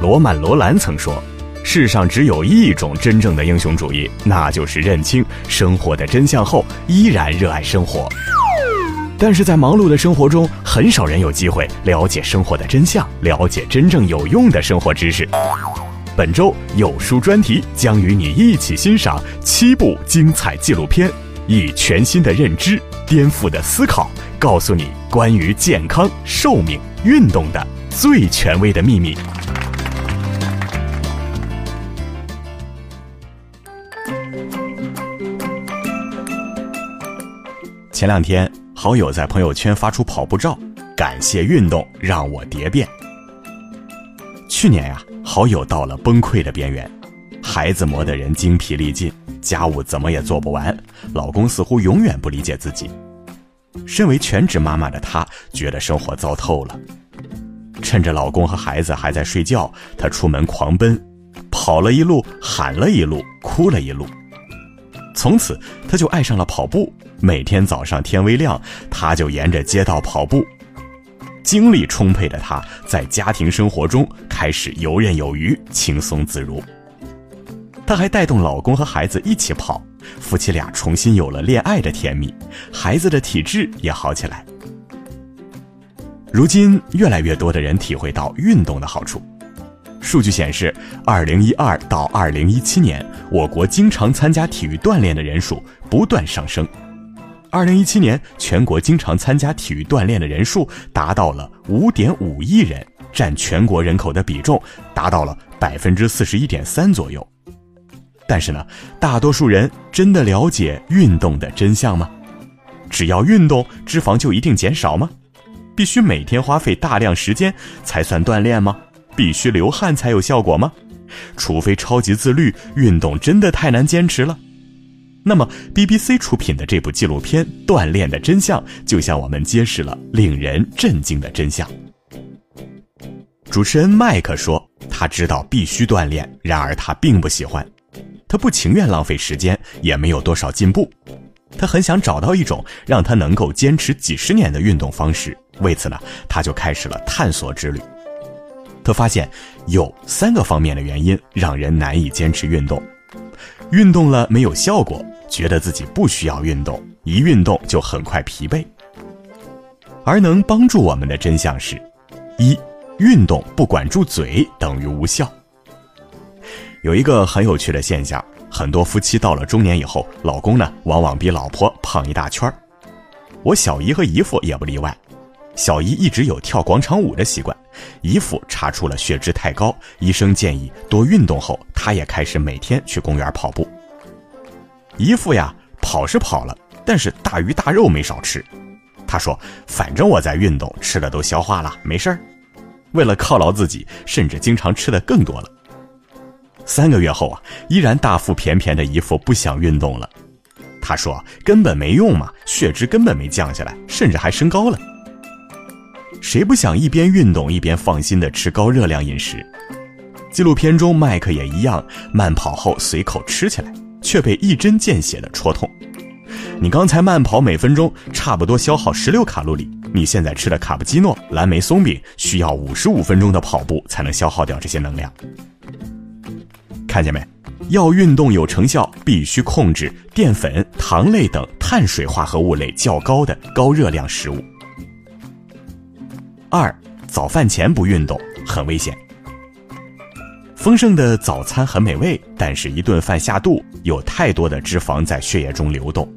罗曼·罗兰曾说：“世上只有一种真正的英雄主义，那就是认清生活的真相后依然热爱生活。”但是在忙碌的生活中，很少人有机会了解生活的真相，了解真正有用的生活知识。本周有书专题将与你一起欣赏七部精彩纪录片，以全新的认知、颠覆的思考，告诉你关于健康、寿命、运动的最权威的秘密。前两天。好友在朋友圈发出跑步照，感谢运动让我蝶变。去年呀，好友到了崩溃的边缘，孩子磨得人精疲力尽，家务怎么也做不完，老公似乎永远不理解自己。身为全职妈妈的她，觉得生活糟透了。趁着老公和孩子还在睡觉，她出门狂奔，跑了一路，喊了一路，哭了一路。从此，她就爱上了跑步。每天早上天微亮，他就沿着街道跑步。精力充沛的他，在家庭生活中开始游刃有余、轻松自如。他还带动老公和孩子一起跑，夫妻俩重新有了恋爱的甜蜜，孩子的体质也好起来。如今，越来越多的人体会到运动的好处。数据显示，二零一二到二零一七年，我国经常参加体育锻炼的人数不断上升。二零一七年，全国经常参加体育锻炼的人数达到了五点五亿人，占全国人口的比重达到了百分之四十一点三左右。但是呢，大多数人真的了解运动的真相吗？只要运动，脂肪就一定减少吗？必须每天花费大量时间才算锻炼吗？必须流汗才有效果吗？除非超级自律，运动真的太难坚持了。那么，BBC 出品的这部纪录片《锻炼的真相》就向我们揭示了令人震惊的真相。主持人麦克说：“他知道必须锻炼，然而他并不喜欢，他不情愿浪费时间，也没有多少进步。他很想找到一种让他能够坚持几十年的运动方式。为此呢，他就开始了探索之旅。他发现有三个方面的原因让人难以坚持运动。”运动了没有效果，觉得自己不需要运动，一运动就很快疲惫。而能帮助我们的真相是：一，运动不管住嘴等于无效。有一个很有趣的现象，很多夫妻到了中年以后，老公呢往往比老婆胖一大圈儿。我小姨和姨父也不例外。小姨一直有跳广场舞的习惯，姨父查出了血脂太高，医生建议多运动后，他也开始每天去公园跑步。姨父呀，跑是跑了，但是大鱼大肉没少吃。他说：“反正我在运动，吃的都消化了，没事儿。”为了犒劳自己，甚至经常吃的更多了。三个月后啊，依然大腹便便的姨父不想运动了。他说：“根本没用嘛，血脂根本没降下来，甚至还升高了。”谁不想一边运动一边放心的吃高热量饮食？纪录片中，麦克也一样，慢跑后随口吃起来，却被一针见血的戳痛。你刚才慢跑每分钟差不多消耗十六卡路里，你现在吃的卡布基诺、蓝莓松饼需要五十五分钟的跑步才能消耗掉这些能量。看见没？要运动有成效，必须控制淀粉、糖类等碳水化合物类较高的高热量食物。二，早饭前不运动很危险。丰盛的早餐很美味，但是一顿饭下肚，有太多的脂肪在血液中流动，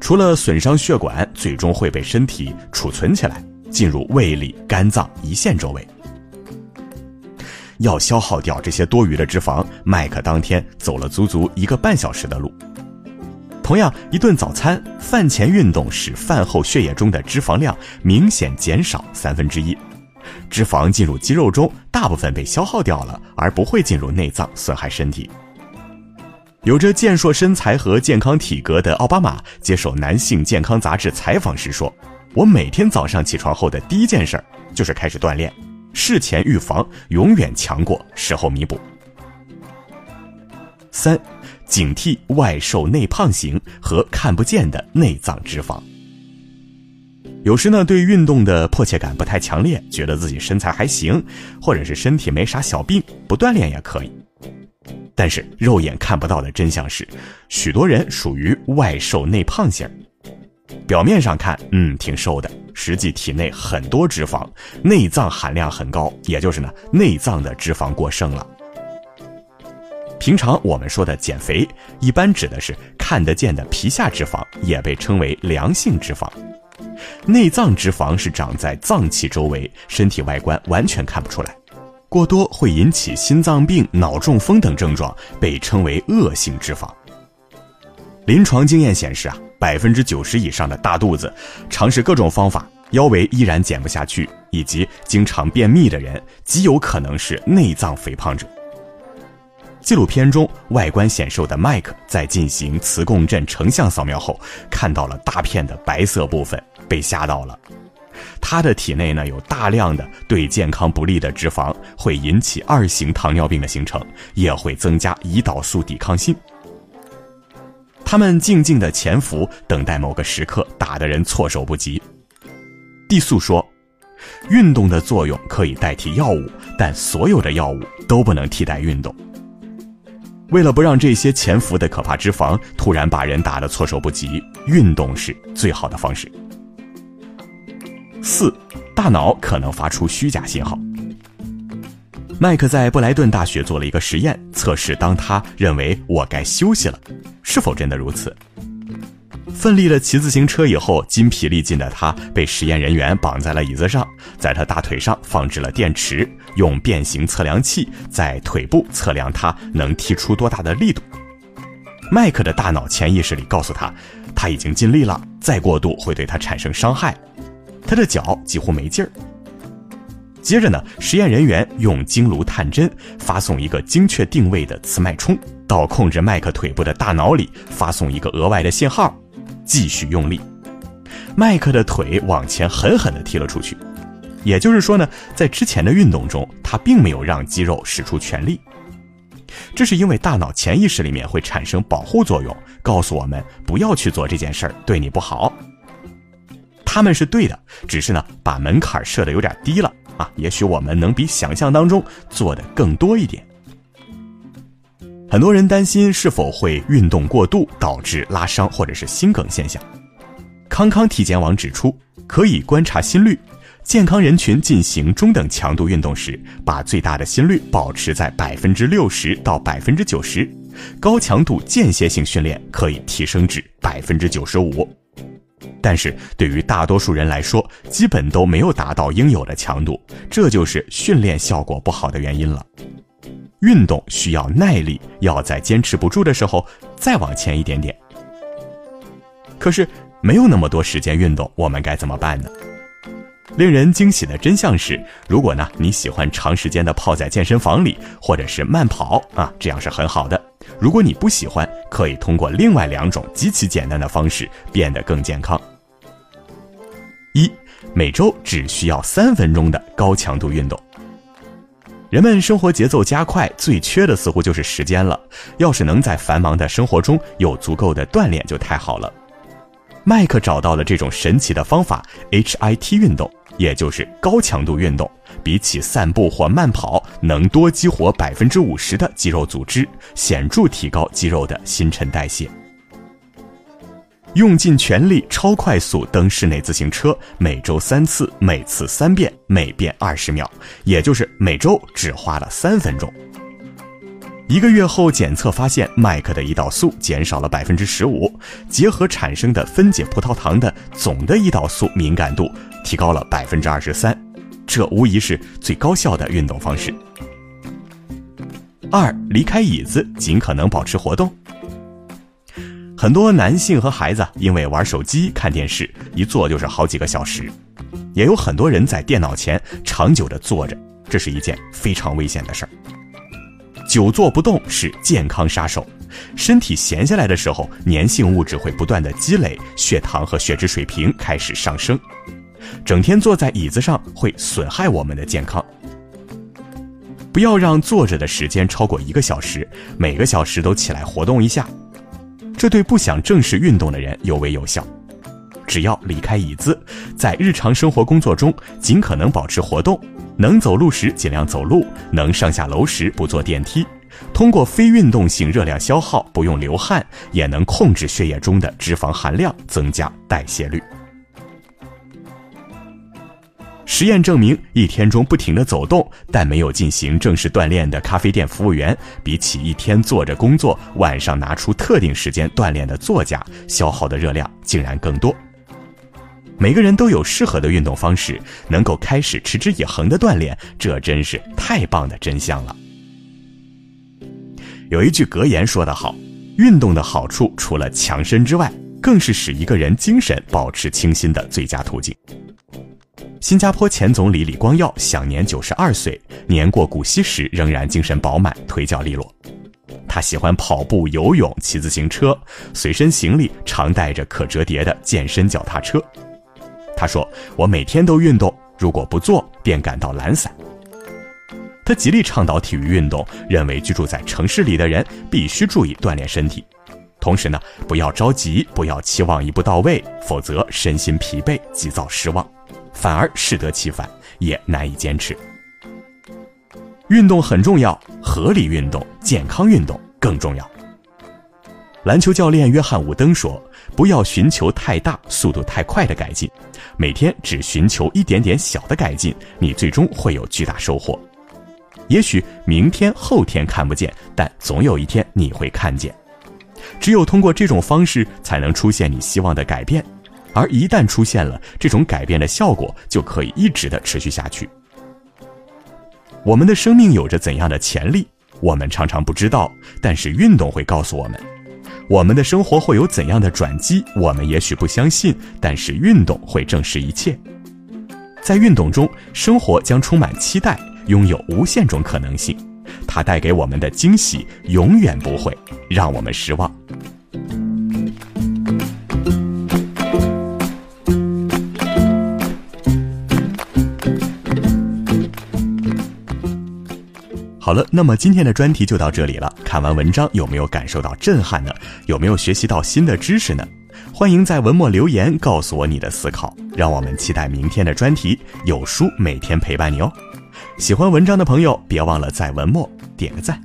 除了损伤血管，最终会被身体储存起来，进入胃里、肝脏、胰腺周围。要消耗掉这些多余的脂肪，麦克当天走了足足一个半小时的路。同样，一顿早餐，饭前运动使饭后血液中的脂肪量明显减少三分之一，脂肪进入肌肉中，大部分被消耗掉了，而不会进入内脏损害身体。有着健硕身材和健康体格的奥巴马接受《男性健康》杂志采访时说：“我每天早上起床后的第一件事儿就是开始锻炼，事前预防永远强过事后弥补。”三。警惕外瘦内胖型和看不见的内脏脂肪。有时呢，对运动的迫切感不太强烈，觉得自己身材还行，或者是身体没啥小病，不锻炼也可以。但是肉眼看不到的真相是，许多人属于外瘦内胖型。表面上看，嗯，挺瘦的，实际体内很多脂肪，内脏含量很高，也就是呢，内脏的脂肪过剩了。平常我们说的减肥，一般指的是看得见的皮下脂肪，也被称为良性脂肪。内脏脂肪是长在脏器周围，身体外观完全看不出来，过多会引起心脏病、脑中风等症状，被称为恶性脂肪。临床经验显示啊，百分之九十以上的大肚子，尝试各种方法，腰围依然减不下去，以及经常便秘的人，极有可能是内脏肥胖者。纪录片中，外观显瘦的麦克在进行磁共振成像扫描后，看到了大片的白色部分，被吓到了。他的体内呢有大量的对健康不利的脂肪，会引起二型糖尿病的形成，也会增加胰岛素抵抗性。他们静静的潜伏，等待某个时刻，打的人措手不及。地素说：“运动的作用可以代替药物，但所有的药物都不能替代运动。”为了不让这些潜伏的可怕脂肪突然把人打得措手不及，运动是最好的方式。四，大脑可能发出虚假信号。麦克在布莱顿大学做了一个实验，测试当他认为我该休息了，是否真的如此。奋力的骑自行车以后，筋疲力尽的他被实验人员绑在了椅子上，在他大腿上放置了电池，用变形测量器在腿部测量他能踢出多大的力度。麦克的大脑潜意识里告诉他，他已经尽力了，再过度会对他产生伤害。他的脚几乎没劲儿。接着呢，实验人员用经颅探针发送一个精确定位的磁脉冲到控制麦克腿部的大脑里，发送一个额外的信号。继续用力，麦克的腿往前狠狠地踢了出去。也就是说呢，在之前的运动中，他并没有让肌肉使出全力。这是因为大脑潜意识里面会产生保护作用，告诉我们不要去做这件事儿，对你不好。他们是对的，只是呢，把门槛设的有点低了啊。也许我们能比想象当中做的更多一点。很多人担心是否会运动过度导致拉伤或者是心梗现象。康康体检网指出，可以观察心率，健康人群进行中等强度运动时，把最大的心率保持在百分之六十到百分之九十，高强度间歇性训练可以提升至百分之九十五。但是对于大多数人来说，基本都没有达到应有的强度，这就是训练效果不好的原因了。运动需要耐力，要在坚持不住的时候再往前一点点。可是没有那么多时间运动，我们该怎么办呢？令人惊喜的真相是，如果呢你喜欢长时间的泡在健身房里，或者是慢跑啊，这样是很好的。如果你不喜欢，可以通过另外两种极其简单的方式变得更健康。一，每周只需要三分钟的高强度运动。人们生活节奏加快，最缺的似乎就是时间了。要是能在繁忙的生活中有足够的锻炼，就太好了。麦克找到了这种神奇的方法：HIT 运动，也就是高强度运动，比起散步或慢跑，能多激活百分之五十的肌肉组织，显著提高肌肉的新陈代谢。用尽全力超快速蹬室内自行车，每周三次，每次三遍，每遍二十秒，也就是每周只花了三分钟。一个月后检测发现，麦克的胰岛素减少了百分之十五，结合产生的分解葡萄糖的总的胰岛素敏感度提高了百分之二十三，这无疑是最高效的运动方式。二，离开椅子，尽可能保持活动。很多男性和孩子因为玩手机、看电视，一坐就是好几个小时；也有很多人在电脑前长久的坐着，这是一件非常危险的事儿。久坐不动是健康杀手，身体闲下来的时候，粘性物质会不断的积累，血糖和血脂水平开始上升。整天坐在椅子上会损害我们的健康。不要让坐着的时间超过一个小时，每个小时都起来活动一下。这对不想正式运动的人尤为有效。只要离开椅子，在日常生活工作中尽可能保持活动，能走路时尽量走路，能上下楼时不坐电梯。通过非运动性热量消耗，不用流汗，也能控制血液中的脂肪含量，增加代谢率。实验证明，一天中不停的走动，但没有进行正式锻炼的咖啡店服务员，比起一天坐着工作，晚上拿出特定时间锻炼的作家，消耗的热量竟然更多。每个人都有适合的运动方式，能够开始持之以恒的锻炼，这真是太棒的真相了。有一句格言说得好，运动的好处除了强身之外，更是使一个人精神保持清新的最佳途径。新加坡前总理李光耀享年九十二岁，年过古稀时仍然精神饱满，腿脚利落。他喜欢跑步、游泳、骑自行车，随身行李常带着可折叠的健身脚踏车。他说：“我每天都运动，如果不做，便感到懒散。”他极力倡导体育运动，认为居住在城市里的人必须注意锻炼身体，同时呢，不要着急，不要期望一步到位，否则身心疲惫，急躁失望。反而适得其反，也难以坚持。运动很重要，合理运动、健康运动更重要。篮球教练约翰伍登说：“不要寻求太大、速度太快的改进，每天只寻求一点点小的改进，你最终会有巨大收获。也许明天、后天看不见，但总有一天你会看见。只有通过这种方式，才能出现你希望的改变。”而一旦出现了这种改变的效果，就可以一直的持续下去。我们的生命有着怎样的潜力，我们常常不知道，但是运动会告诉我们；我们的生活会有怎样的转机，我们也许不相信，但是运动会证实一切。在运动中，生活将充满期待，拥有无限种可能性，它带给我们的惊喜永远不会让我们失望。好了，那么今天的专题就到这里了。看完文章有没有感受到震撼呢？有没有学习到新的知识呢？欢迎在文末留言告诉我你的思考，让我们期待明天的专题。有书每天陪伴你哦。喜欢文章的朋友，别忘了在文末点个赞。